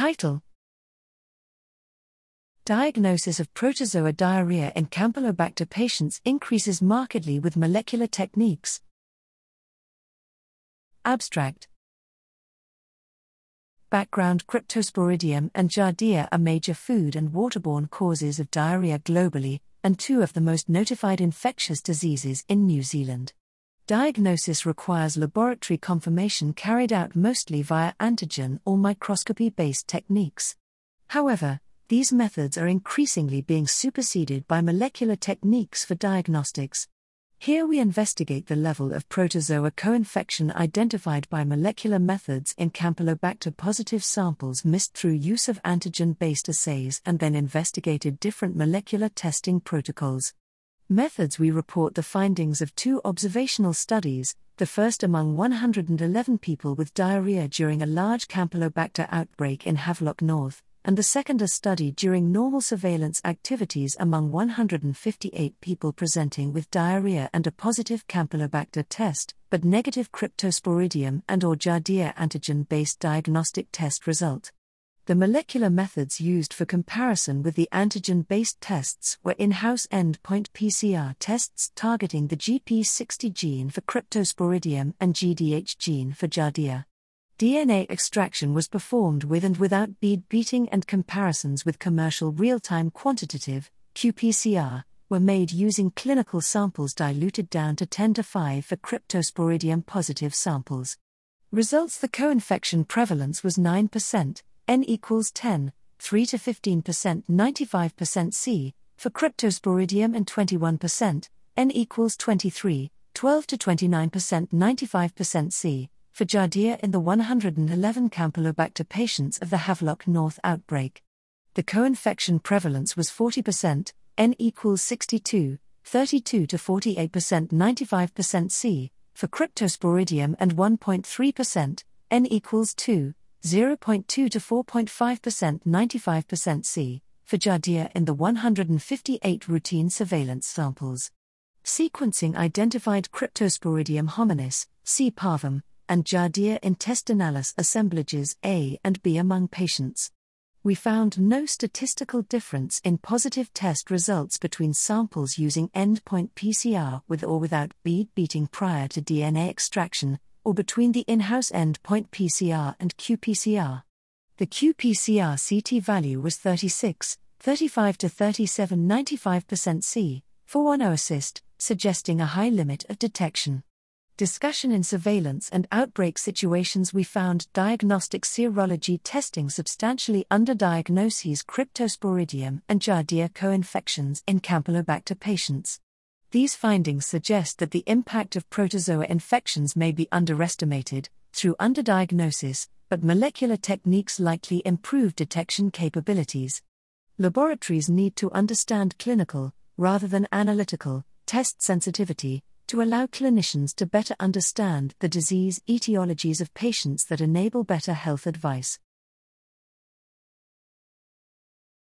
Title Diagnosis of protozoa diarrhea in Campylobacter patients increases markedly with molecular techniques. Abstract Background Cryptosporidium and Giardia are major food and waterborne causes of diarrhea globally, and two of the most notified infectious diseases in New Zealand. Diagnosis requires laboratory confirmation carried out mostly via antigen or microscopy based techniques. However, these methods are increasingly being superseded by molecular techniques for diagnostics. Here we investigate the level of protozoa co infection identified by molecular methods in Campylobacter positive samples missed through use of antigen based assays and then investigated different molecular testing protocols. Methods We report the findings of two observational studies, the first among 111 people with diarrhea during a large Campylobacter outbreak in Havelock North, and the second a study during normal surveillance activities among 158 people presenting with diarrhea and a positive Campylobacter test, but negative Cryptosporidium and or Giardia antigen-based diagnostic test result. The molecular methods used for comparison with the antigen based tests were in house endpoint PCR tests targeting the GP60 gene for Cryptosporidium and GDH gene for Giardia. DNA extraction was performed with and without bead beating, and comparisons with commercial real time quantitative qPCR were made using clinical samples diluted down to 10 to 5 for cryptosporidium positive samples. Results The co infection prevalence was 9%, N equals 10, 3 to 15%, 95% C, for cryptosporidium and 21%, N equals 23, 12 to 29%, 95% C for Giardia in the 111 Campylobacter patients of the Havelock North outbreak. The co infection prevalence was 40%, N equals 62, 32 to 48%, 95% C, for Cryptosporidium and 1.3%, N equals 2, 0.2 to 4.5%, 95% C, for Giardia in the 158 routine surveillance samples. Sequencing identified Cryptosporidium hominis, C. parvum, and Giardia intestinalis assemblages A and B among patients. We found no statistical difference in positive test results between samples using endpoint PCR with or without bead beating prior to DNA extraction, or between the in house endpoint PCR and qPCR. The qPCR CT value was 36, 35 to 37, 95% C, for 1 oocyst, suggesting a high limit of detection discussion in surveillance and outbreak situations, we found diagnostic serology testing substantially underdiagnoses cryptosporidium and Giardia co infections in Campylobacter patients. These findings suggest that the impact of protozoa infections may be underestimated through underdiagnosis, but molecular techniques likely improve detection capabilities. Laboratories need to understand clinical, rather than analytical, test sensitivity, to allow clinicians to better understand the disease etiologies of patients that enable better health advice.